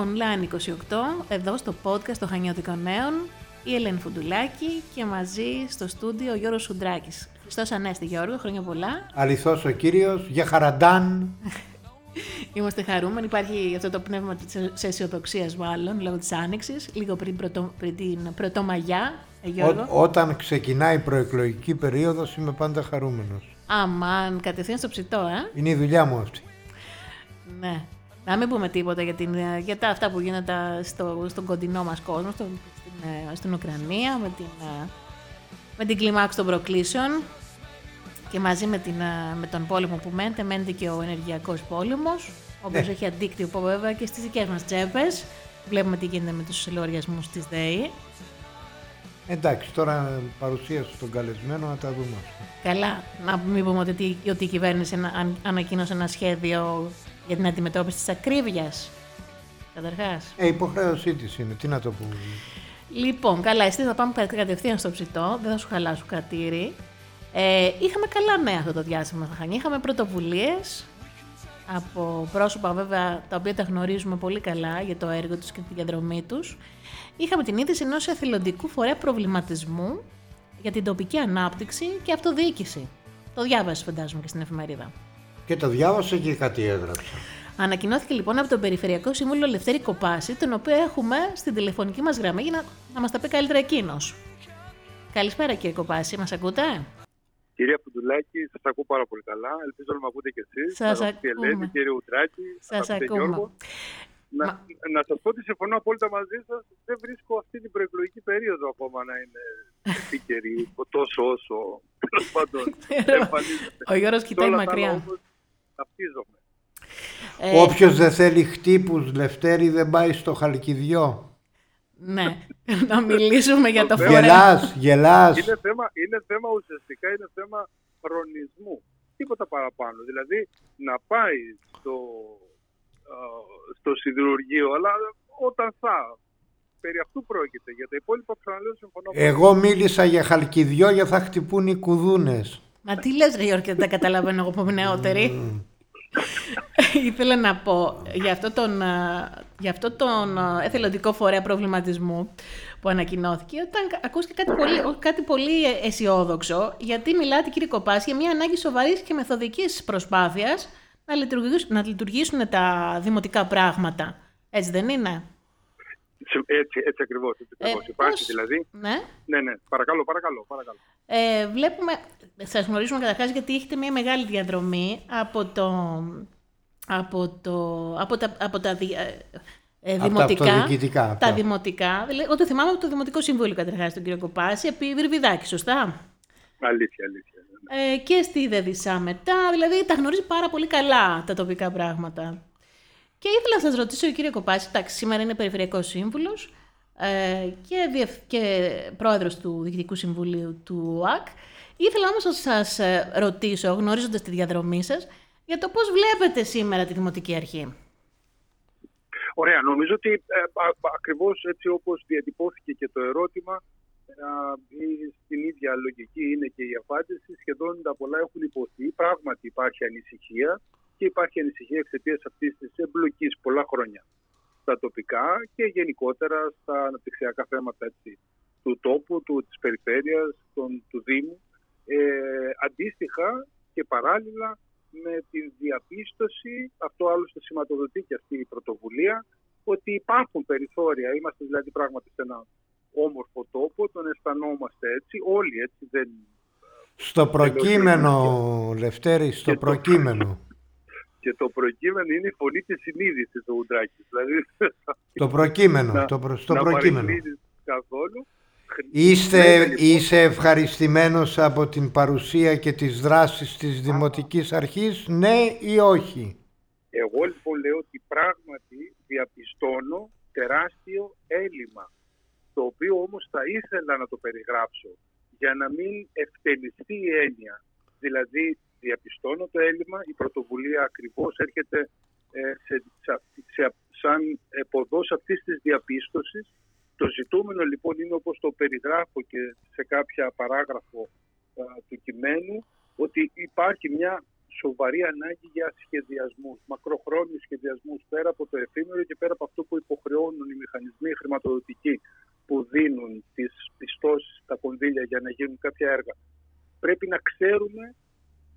Online 28, εδώ στο podcast των Χανιώτικων Νέων, η Ελένη Φουντουλάκη και μαζί στο στούντιο ο Γιώργος Σουντράκης. Χριστός Ανέστη Γιώργο, χρόνια πολλά. Αληθώς ο Κύριος, για χαραντάν. Είμαστε χαρούμενοι. Υπάρχει αυτό το πνεύμα της αισιοδοξίας, μάλλον λόγω της άνοιξης, λίγο πριν, πρωτο, πριν την Πρωτομαγιά. Ε, Ό, όταν ξεκινάει η προεκλογική περίοδος, είμαι πάντα χαρούμενος. Αμάν, κατευθείαν στο ψητό, ε. Είναι η δουλειά μου αυτή. Ναι. Να μην πούμε τίποτα για, την, για τα αυτά που γίνονται στο, στον κοντινό μας κόσμο, στο, στην, ε, στην Ουκρανία, με την, ε, με την κλιμάξη των προκλήσεων και μαζί με, την, ε, με τον πόλεμο που μένετε, μένετε και ο ενεργειακός πόλεμος, ο οποίος έχει αντίκτυπο βέβαια και στις δικές μας τσέπες. Βλέπουμε τι γίνεται με τους λογαριασμούς της ΔΕΗ. Εντάξει, τώρα παρουσίαση στον καλεσμένο να τα δούμε. Καλά, να μην πούμε ότι, ότι η κυβέρνηση ανακοίνωσε ένα σχέδιο για την αντιμετώπιση της ακρίβειας. Καταρχάς. Ε, υποχρέωσή της είναι, τι να το πούμε. Λοιπόν, καλά, εσύ θα πάμε κατευθείαν στο ψητό, δεν θα σου χαλάσω κατήρι. Ε, είχαμε καλά νέα αυτό το διάστημα στα Χανιά. Είχαμε πρωτοβουλίες από πρόσωπα βέβαια τα οποία τα γνωρίζουμε πολύ καλά για το έργο τους και τη διαδρομή τους. Είχαμε την είδηση ενός εθελοντικού φορέα προβληματισμού για την τοπική ανάπτυξη και αυτοδιοίκηση. Το διάβασες φαντάζομαι και στην εφημερίδα. Και το διάβασα και κάτι έγραψα. Ανακοινώθηκε λοιπόν από τον Περιφερειακό Σύμβουλο Λευτέρη Κοπάση, τον οποίο έχουμε στην τηλεφωνική μας γραμμή για να, να μας τα πει καλύτερα εκείνος. Καλησπέρα κύριε Κοπάση, μας ακούτε; Κυρία Πουντουλάκη, σας ακούω πάρα πολύ καλά. Ελπίζω να με ακούτε και εσείς. Σας ακούμε. Ελένη, κύριε Ουτράκη, σας ακούμε. Να, Μα... να σας πω ότι συμφωνώ απόλυτα μαζί σας. Δεν βρίσκω αυτή την προεκλογική περίοδο ακόμα να είναι επίκαιρη τόσο όσο. Τέλος πάντων. Ο Γιώργος κοιτάει μακριά. Όμως, ταυτίζομαι. Ε... Όποιος δεν θέλει χτύπους Λευτέρη δεν πάει στο Χαλκιδιό. Ναι, να μιλήσουμε για το φορέα. Γελάς, γελάς. Είναι θέμα, είναι θέμα ουσιαστικά, είναι θέμα χρονισμού. Τίποτα παραπάνω. Δηλαδή να πάει στο, στο σιδηρουργείο, αλλά όταν θα. Περί αυτού πρόκειται. Για τα υπόλοιπα ξαναλέω συμφωνώ. Εγώ μίλησα για χαλκιδιό για θα χτυπούν οι κουδούνες. Μα τι λες ρε Γιώργη, δεν τα καταλαβαίνω εγώ που είμαι νεότερη. Ήθελα να πω για αυτό τον, για αυτό τον εθελοντικό φορέα προβληματισμού που ανακοινώθηκε, όταν ακούστηκε κάτι πολύ, κάτι πολύ αισιόδοξο, γιατί μιλάτε κύριε Κοπάς για μια ανάγκη σοβαρής και μεθοδικής προσπάθειας να λειτουργήσουν, να λειτουργήσουν τα δημοτικά πράγματα. Έτσι δεν είναι; Έτσι, έτσι ακριβώς. Έτσι ακριβώς. Ε, Υπάρχει δηλαδή. Ναι. ναι, ναι. Παρακαλώ, παρακαλώ. παρακαλώ. Ε, βλέπουμε, σας γνωρίζουμε καταρχάς γιατί έχετε μια μεγάλη διαδρομή από το, από το, από τα, από τα ε, δημοτικά, τα, τα δημοτικά. Δηλαδή, το θυμάμαι από το Δημοτικό Συμβούλιο καταρχάς τον κύριο Κοπάση, επί Βυρβιδάκη, σωστά; Αλήθεια, αλήθεια. Ναι, ναι. Ε, και στη Δεδισά μετά, δηλαδή τα γνωρίζει πάρα πολύ καλά τα τοπικά πράγματα. Και ήθελα να σας ρωτήσω, κύριε Κοπάση, εντάξει, σήμερα είναι Περιφερειακός Σύμβουλος, ε, και, και πρόεδρος του Διοικητικού Συμβουλίου του ΟΑΚ. Ήθελα όμως να σας ε, ρωτήσω, γνωρίζοντας τη διαδρομή σας, για το πώς βλέπετε σήμερα τη Δημοτική Αρχή; Ωραία, νομίζω ότι ε, ακριβώς έτσι όπως διατυπώθηκε και το ερώτημα, ε, στην ίδια λογική είναι και η απάντηση. Σχεδόν τα πολλά έχουν υποθεί. Πράγματι υπάρχει ανησυχία και υπάρχει ανησυχία εξαιτίας αυτής της εμπλοκής πολλά χρόνια στα τοπικά και γενικότερα στα αναπτυξιακά θέματα έτσι, του τόπου, του, της περιφέρειας, των, του Δήμου. Ε, αντίστοιχα και παράλληλα με την διαπίστωση, αυτό άλλωστε σηματοδοτεί και αυτή η πρωτοβουλία, ότι υπάρχουν περιθώρια, είμαστε δηλαδή πράγματι σε ένα όμορφο τόπο, τον αισθανόμαστε έτσι, όλοι έτσι δεν... Στο προκείμενο, Λευτέρη, στο προκείμενο. Και το προκείμενο είναι η φωνή της συνείδησης του Ουντράκης. Δηλαδή, το προκείμενο. Να, το προ, στο να προκείμενο. καθόλου. Είστε, είσαι ευχαριστημένος από την παρουσία και τις δράσεις της Δημοτικής Αρχής, ναι ή όχι; Εγώ λοιπόν λέω ότι πράγματι διαπιστώνω τεράστιο έλλειμμα, το οποίο όμως θα ήθελα να το περιγράψω για να μην ευτελιστεί η έννοια. Δηλαδή διαπιστώνω το έλλειμμα, η πρωτοβουλία ακριβώς έρχεται ε, σε, σε, σαν εποδός αυτής της διαπίστωσης. Το ζητούμενο λοιπόν είναι όπως το περιγράφω και σε κάποια παράγραφο του κειμένου ότι υπάρχει μια σοβαρή ανάγκη για σχεδιασμούς, μακροχρόνιους σχεδιασμούς πέρα από το εφήμερο και πέρα από αυτό που υποχρεώνουν οι μηχανισμοί χρηματοδοτικοί που δίνουν τις πιστώσεις, τα κονδύλια για να γίνουν κάποια έργα. Πρέπει να ξέρουμε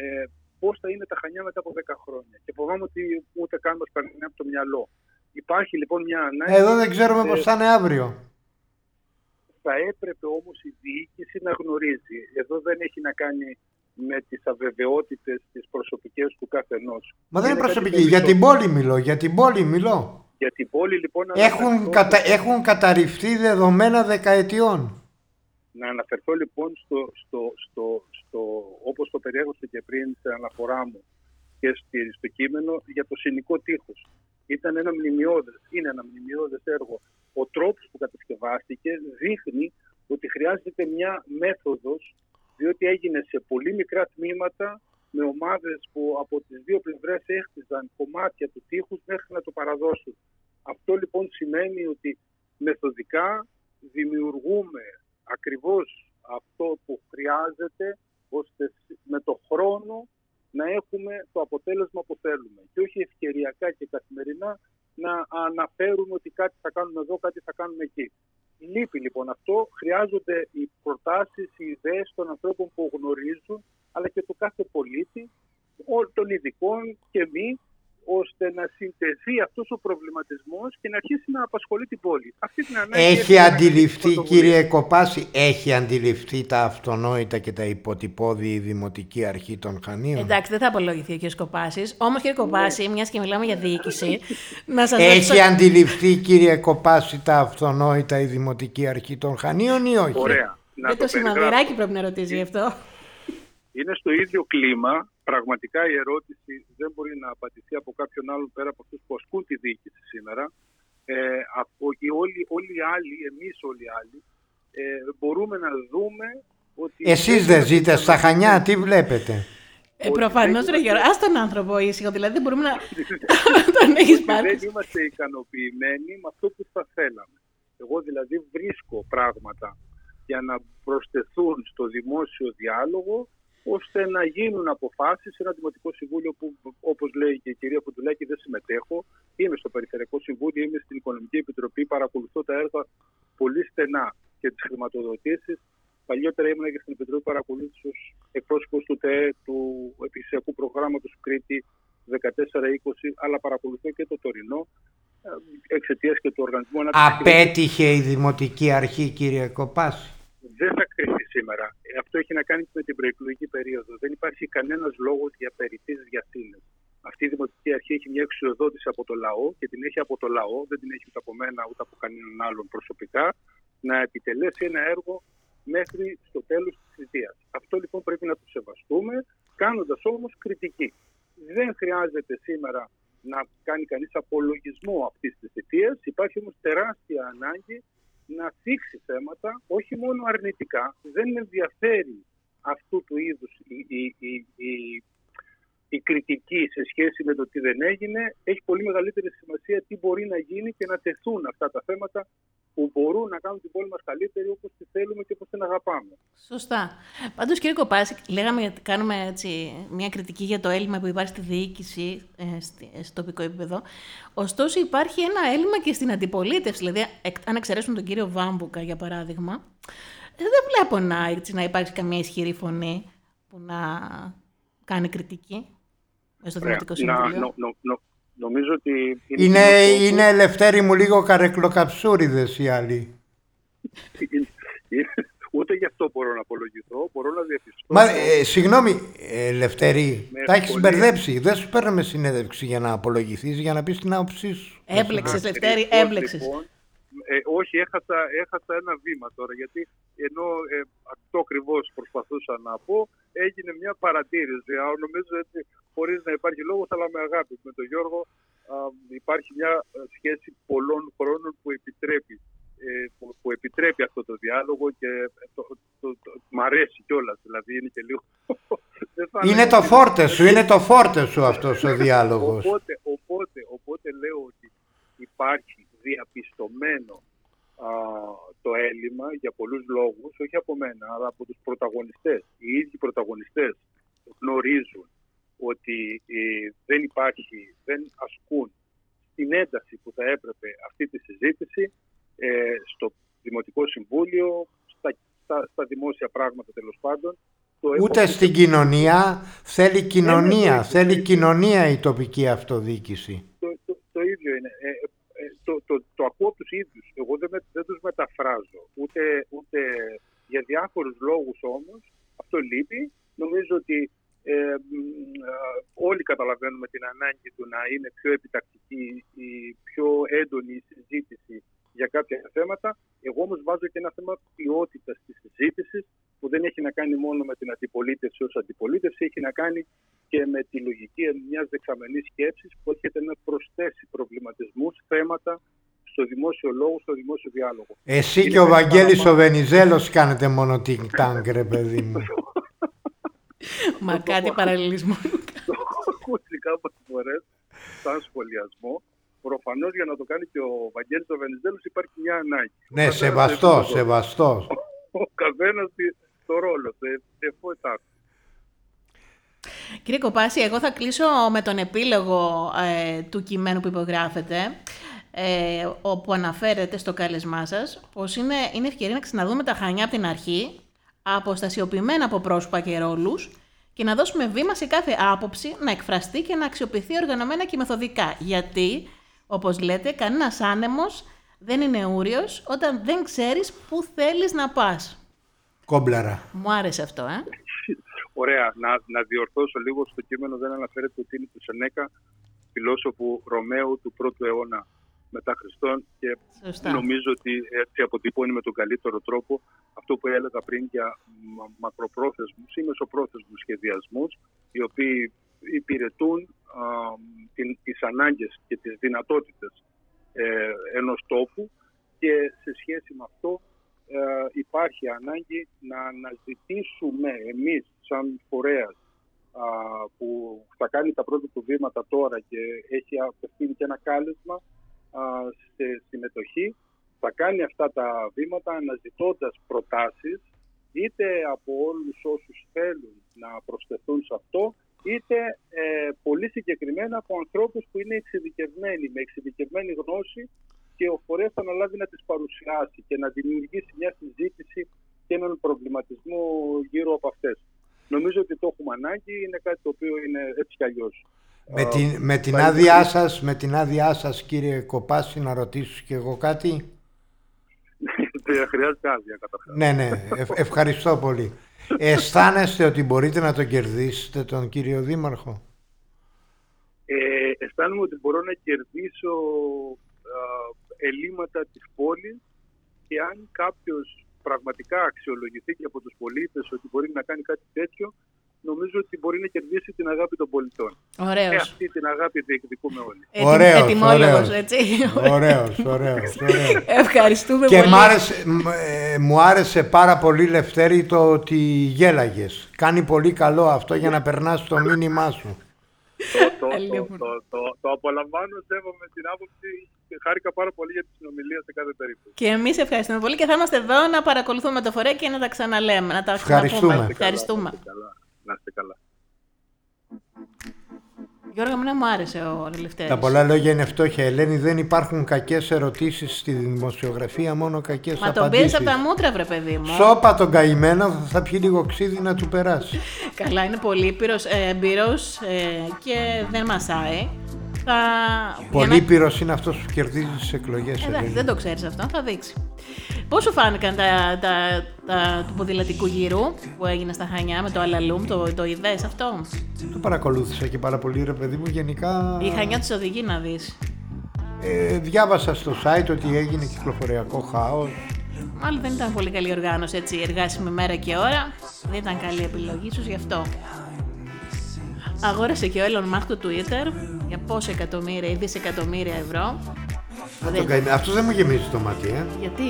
ε, πώς θα είναι τα Χανιά μετά από 10 χρόνια. Και φοβάμαι ότι ούτε καν μας περνάει από το μυαλό. Υπάρχει λοιπόν μια ανάγκη... Εδώ δεν ξέρουμε ε, πώς θα είναι αύριο. Θα έπρεπε όμως η διοίκηση να γνωρίζει. Εδώ δεν έχει να κάνει με τις αβεβαιότητες τις προσωπικές του καθενός. Μα δεν είναι προσωπική, για την πόλη μιλώ, για την πόλη μιλώ. Για την πόλη λοιπόν... Έχουν, κατα... έχουν καταρριφθεί δεδομένα δεκαετιών. Να αναφερθώ λοιπόν στο, στο, στο, στο, όπως το περιέγραψε και πριν σε αναφορά μου και στο κείμενο για το συνικό τείχος. Ήταν ένα μνημειώδες, είναι ένα μνημειώδες έργο. Ο τρόπος που κατασκευάστηκε δείχνει ότι χρειάζεται μια μέθοδος διότι έγινε σε πολύ μικρά τμήματα με ομάδες που από τις δύο πλευρές έχτιζαν κομμάτια του τείχους μέχρι να το παραδώσουν. Αυτό λοιπόν σημαίνει ότι μεθοδικά δημιουργούμε ακριβώς αυτό που χρειάζεται ώστε με το χρόνο να έχουμε το αποτέλεσμα που θέλουμε και όχι ευκαιριακά και καθημερινά να αναφέρουμε ότι κάτι θα κάνουμε εδώ, κάτι θα κάνουμε εκεί. Λείπει λοιπόν αυτό. Χρειάζονται οι προτάσεις, οι ιδέες των ανθρώπων που γνωρίζουν, αλλά και του κάθε πολίτη, των ειδικών και μη, ώστε να συντεθεί αυτός ο προβληματισμός και να αρχίσει να απασχολεί την πόλη. Αυτή την ανάγκη έχει αντιληφθεί, κύριε Κοπάση, έχει αντιληφθεί τα αυτονόητα και τα υποτυπώδη η Δημοτική Αρχή των Χανίων; Εντάξει, δεν θα απολογηθεί ο κύριε Κοπάσης. Όμως, κύριε Κοπάση, ναι. μιας και μιλάμε για διοίκηση, να σας Έχει αντιληφθεί, κύριε Κοπάση, τα αυτονόητα η Δημοτική Αρχή των Χανίων ή όχι; Ωραία. Δεν το, το σημαδεράκι πρέπει να ρωτήσει γι' αυτό. Είναι στο ίδιο κλίμα πραγματικά η ερώτηση δεν μπορεί να απαντηθεί από κάποιον άλλον πέρα από αυτούς που ασκούν τη διοίκηση σήμερα. Ε, από, όλοι, όλοι οι άλλοι, εμείς όλοι οι άλλοι, ε, μπορούμε να δούμε ότι... Εσείς δεν ζείτε στα Χανιά, τι βλέπετε; Ε, Προφανώς, ρε Γιώργο, ας τον άνθρωπο ήσυχο. Δηλαδή δεν μπορούμε να τον έχεις πάρει. Δεν είμαστε ικανοποιημένοι με αυτό που θα θέλαμε. Εγώ δηλαδή βρίσκω πράγματα για να προσθεθούν στο δημόσιο διάλογο ώστε να γίνουν αποφάσεις σε ένα Δημοτικό Συμβούλιο που, όπως λέει και η κυρία Ποντουλάκη, δεν συμμετέχω. Είμαι στο Περιφερειακό Συμβούλιο, είμαι στην Οικονομική Επιτροπή, παρακολουθώ τα έργα πολύ στενά και τις χρηματοδοτήσεις. Παλιότερα ήμουν και στην Επιτροπή Παρακολούθησης ως εκπρόσωπος του ΤΕ, του Επιχειρησιακού Προγράμματος Κρήτη 14-20, αλλά παρακολουθώ και το τωρινό ε, εξαιτίας και του οργανισμού. Απέτυχε η Δημοτική Αρχή, κύριε Κοπάση δεν θα κρυφτεί σήμερα. Ε, αυτό έχει να κάνει με την προεκλογική περίοδο. Δεν υπάρχει κανένας λόγος για περιττής διασύνδεση. Αυτή η Δημοτική Αρχή έχει μια εξουσιοδότηση από το λαό και την έχει από το λαό, δεν την έχει ούτε από μένα ούτε από κανέναν άλλον προσωπικά, να επιτελέσει ένα έργο μέχρι στο τέλος της θητείας. Αυτό λοιπόν πρέπει να το σεβαστούμε, κάνοντας όμως κριτική. Δεν χρειάζεται σήμερα να κάνει κανείς απολογισμό αυτής της θητείας. Υπάρχει όμως τεράστια ανάγκη να θίξει θέματα, όχι μόνο αρνητικά, δεν ενδιαφέρει αυτού του είδους η, η, η, η, κριτική σε σχέση με το τι δεν έγινε, έχει πολύ μεγαλύτερη σημασία τι μπορεί να γίνει και να τεθούν αυτά τα θέματα που μπορούν να κάνουν την πόλη μας καλύτερη όπως τη θέλουμε και όπως την αγαπάμε. Σωστά. Πάντως κύριε Κοπάση, λέγαμε κάνουμε έτσι, μια κριτική για το έλλειμμα που υπάρχει στη διοίκηση ε, στο τοπικό επίπεδο. Ωστόσο υπάρχει ένα έλλειμμα και στην αντιπολίτευση. Δηλαδή, αν εξαιρέσουμε τον κύριο Βάμπουκα για παράδειγμα, ε, δεν βλέπω να, έτσι, να υπάρχει καμία ισχυρή φωνή που να κάνει κριτική στο Δημοτικό Συμβούλιο. Νομίζω ότι... Είναι, είναι, είναι ελευθέροι μου λίγο καρεκλοκαψούριδες οι άλλοι. Ούτε γι' αυτό μπορώ να απολογηθώ, μπορώ να διαπιστώσω. Μα, ε, συγγνώμη, Ελευθερή, τα έχεις πολύ... μπερδέψει. Δεν σου παίρνουμε συνέντευξη για να απολογηθείς, για να πεις την άποψή σου. Έμπλεξε, Ελευθερή, λοιπόν, έμπλεξε. Λοιπόν, ε, όχι, έχασα, έχασα ένα βήμα τώρα, γιατί ενώ ε, αυτό ακριβώς προσπαθούσα να πω, έγινε μια παρατήρηση. Νομίζω έτσι, χωρίς να υπάρχει λόγο, αλλά με αγάπη. Με τον Γιώργο α, υπάρχει μια ε, σχέση πολλών χρόνων που επιτρέπει, ε, που, που, επιτρέπει αυτό το διάλογο και το, το, το, μ' αρέσει κιόλας. Δηλαδή είναι και λίγο. είναι το φόρτες σου, είναι το φόρτες σου αυτός ο διάλογος. Οπότε, οπότε, οπότε λέω ότι υπάρχει διαπιστωμένο α, το έλλειμμα για πολλούς λόγους, όχι από μένα, αλλά από τους πρωταγωνιστές. Οι ίδιοι πρωταγωνιστές γνωρίζουν ότι ε, δεν υπάρχει, δεν ασκούν την ένταση που θα έπρεπε αυτή τη συζήτηση ε, στο Δημοτικό Συμβούλιο, στα, στα, στα δημόσια πράγματα τέλος πάντων. Το Ούτε στην κοινωνία, θέλει κοινωνία, θέλει κοινωνία η τοπική αυτοδιοίκηση. Το, το, το ίδιο είναι. Ε, ε, το, το, το ακούω από τους ίδιους. Εγώ δεν, δεν τους μεταφράζω. Ούτε, ούτε για διάφορους λόγους όμως αυτό λείπει. Νομίζω ότι ε, όλοι καταλαβαίνουμε την ανάγκη του να είναι πιο επιτακτική ή πιο έντονη η συζήτηση για κάποια θέματα. Εγώ όμως βάζω και ένα θέμα ποιότητας της συζήτησης που δεν έχει να κάνει μόνο με την αντιπολίτευση ως αντιπολίτευση, έχει να κάνει και με τη λογική μιας δεξαμενής σκέψης που έρχεται να προσθέσει προβληματισμούς, θέματα στο δημόσιο λόγο, στο δημόσιο διάλογο. Εσύ και ο Βαγγέλης ο Βενιζέλος κάνετε μόνο την τάγκ, ρε παιδί μου. Μα κάτι παραλληλισμό. Το έχω ακούσει κάποιε φορές σαν σχολιασμό. Προφανώς για να το κάνει και ο Βαγγέλης ο Βενιζέλος υπάρχει μια ανάγκη. Ναι, σεβαστός, σεβαστός. Ο καθένας το ρόλο του, εφού Κύριε Κοπάση, εγώ θα κλείσω με τον επίλογο ε, του κειμένου που υπογράφετε, ε, όπου αναφέρεται στο κάλεσμά σας, πως είναι, είναι ευκαιρία να ξαναδούμε τα Χανιά από την αρχή, αποστασιοποιημένα από πρόσωπα και ρόλους και να δώσουμε βήμα σε κάθε άποψη να εκφραστεί και να αξιοποιηθεί οργανωμένα και μεθοδικά. Γιατί, όπως λέτε, κανένας άνεμος δεν είναι ούριος όταν δεν ξέρεις πού θέλεις να πας. Κόμπλαρα. Μου άρεσε αυτό, ε. Ωραία. Να, να διορθώσω λίγο στο κείμενο, δεν αναφέρεται ότι είναι του Σενέκα, φιλόσοφου Ρωμαίου του πρώτου αιώνα μετά Χριστόν και νομίζω ότι έτσι αποτυπώνει με τον καλύτερο τρόπο αυτό που έλεγα πριν για μακροπρόθεσμους ή μεσοπρόθεσμους σχεδιασμούς οι οποίοι υπηρετούν α, την, τις ανάγκες και τις δυνατότητες ε, ενός τόπου και σε σχέση με αυτό ε, υπάρχει ανάγκη να αναζητήσουμε εμείς σαν φορέας που θα κάνει τα πρώτα του βήματα τώρα και έχει απευθύνει και ένα κάλεσμα σε συμμετοχή θα κάνει αυτά τα βήματα αναζητώντας προτάσεις είτε από όλους όσους θέλουν να προσθεθούν σε αυτό είτε ε, πολύ συγκεκριμένα από ανθρώπους που είναι εξειδικευμένοι με εξειδικευμένη γνώση και ο φορέας θα αναλάβει να τις παρουσιάσει και να δημιουργήσει μια συζήτηση και έναν προβληματισμό γύρω από αυτές. Νομίζω ότι το έχουμε ανάγκη, είναι κάτι το οποίο είναι έτσι κι αλλιώς με την, με την άδειά σας, με την άδειά σας κύριε Κοπάση να ρωτήσω και εγώ κάτι; Δεν χρειάζεται άδεια καταρχάς. Ναι, ναι, ευχαριστώ πολύ. Αισθάνεστε ότι μπορείτε να τον κερδίσετε τον κύριο Δήμαρχο; Ε, αισθάνομαι ότι μπορώ να κερδίσω ελλείμματα της πόλης και αν κάποιος πραγματικά αξιολογηθεί και από τους πολίτες ότι μπορεί να κάνει κάτι τέτοιο, νομίζω ότι μπορεί να κερδίσει την αγάπη των πολιτών. Ωραίος. Και αυτή την αγάπη διεκδικούμε όλοι. Ε, ωραίος, Ετοιμόλογος, έτσι. Ωραίος, ωραίος, ωραίος. Ευχαριστούμε και πολύ. Και άρεσε, ε, μου άρεσε πάρα πολύ, Λευτέρη, το ότι γέλαγες. Κάνει πολύ καλό αυτό για να περνάς το μήνυμά σου. το, το, το, το, το, απολαμβάνω, σέβομαι την άποψη και χάρηκα πάρα πολύ για τη συνομιλία σε κάθε περίπτωση. Και εμείς ευχαριστούμε πολύ και θα είμαστε εδώ να παρακολουθούμε το φορέ και να τα ξαναλέμε. Να τα Ευχαριστούμε. Ευχαριστούμε. Να είστε καλά. Γιώργο, μου μου άρεσε ο Λευτέρης. Τα πολλά λόγια είναι φτώχεια. Ελένη, δεν υπάρχουν κακές ερωτήσεις στη δημοσιογραφία, μόνο κακές απαντήσει. Μα τον πήρες από τα μούτρα, βρε παιδί μου. Σώπα τον καημένο, θα πιει λίγο ξύδι να του περάσει. Καλά, είναι πολύ έμπειρο ε, και δεν μασάει. Θα... Πολύ να... είναι αυτός που κερδίζει τις εκλογές. Εντάξει, δεν το ξέρεις αυτό, θα δείξει. Πώς σου φάνηκαν τα, τα, τα, του ποδηλατικού γύρου που έγινε στα Χανιά με το Αλαλούμ, το, το είδες αυτό; Το παρακολούθησα και πάρα πολύ ρε παιδί μου γενικά. Η Χανιά τη οδηγεί να δεις. Ε, διάβασα στο site ότι έγινε κυκλοφοριακό χάος. Μάλλον δεν ήταν πολύ καλή οργάνωση έτσι, εργάσιμη μέρα και ώρα. Δεν ήταν καλή επιλογή, ίσω γι' αυτό. Αγόρασε και ο Elon Musk το Twitter για πόσα εκατομμύρια ή δισεκατομμύρια ευρώ δεν... Αυτός δεν μου γεμίζει το μάτι, ε. Γιατί;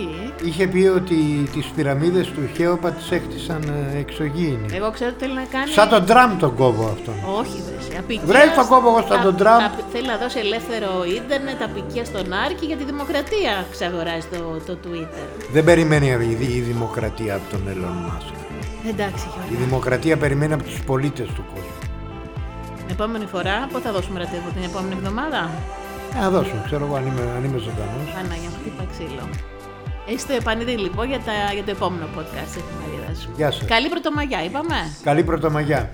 Είχε πει ότι τις πυραμίδες του Χέοπα τις έκτισαν ε, εξωγήινοι. Εγώ ξέρω ότι θέλει να κάνει. Σαν τον Τραμπ τον κόβω αυτό. Όχι, βρε. Βρες τον κόβω εγώ σαν τον Τραμπ. Θέλει να δώσει ελεύθερο ίντερνετ, απικία στον Άρη για τη δημοκρατία ξαγοράζει το, το Twitter. Δεν περιμένει η, η δημοκρατία από τον Elon Musk. Εντάξει, Η δημοκρατία περιμένει από τους πολίτες του κόσμου. Επόμενη φορά, πότε θα δώσουμε ραντεβού, την επόμενη εβδομάδα; Θα δώσουμε, ξέρω εγώ αν είμαι, αν είμαι ζωντανός. Μου, χτύπα ξύλο. Είστε πανίδι λοιπόν για, τα, για το επόμενο podcast τη εφημερίδα σου. Γεια σας. Καλή πρωτομαγιά, είπαμε. Καλή πρωτομαγιά.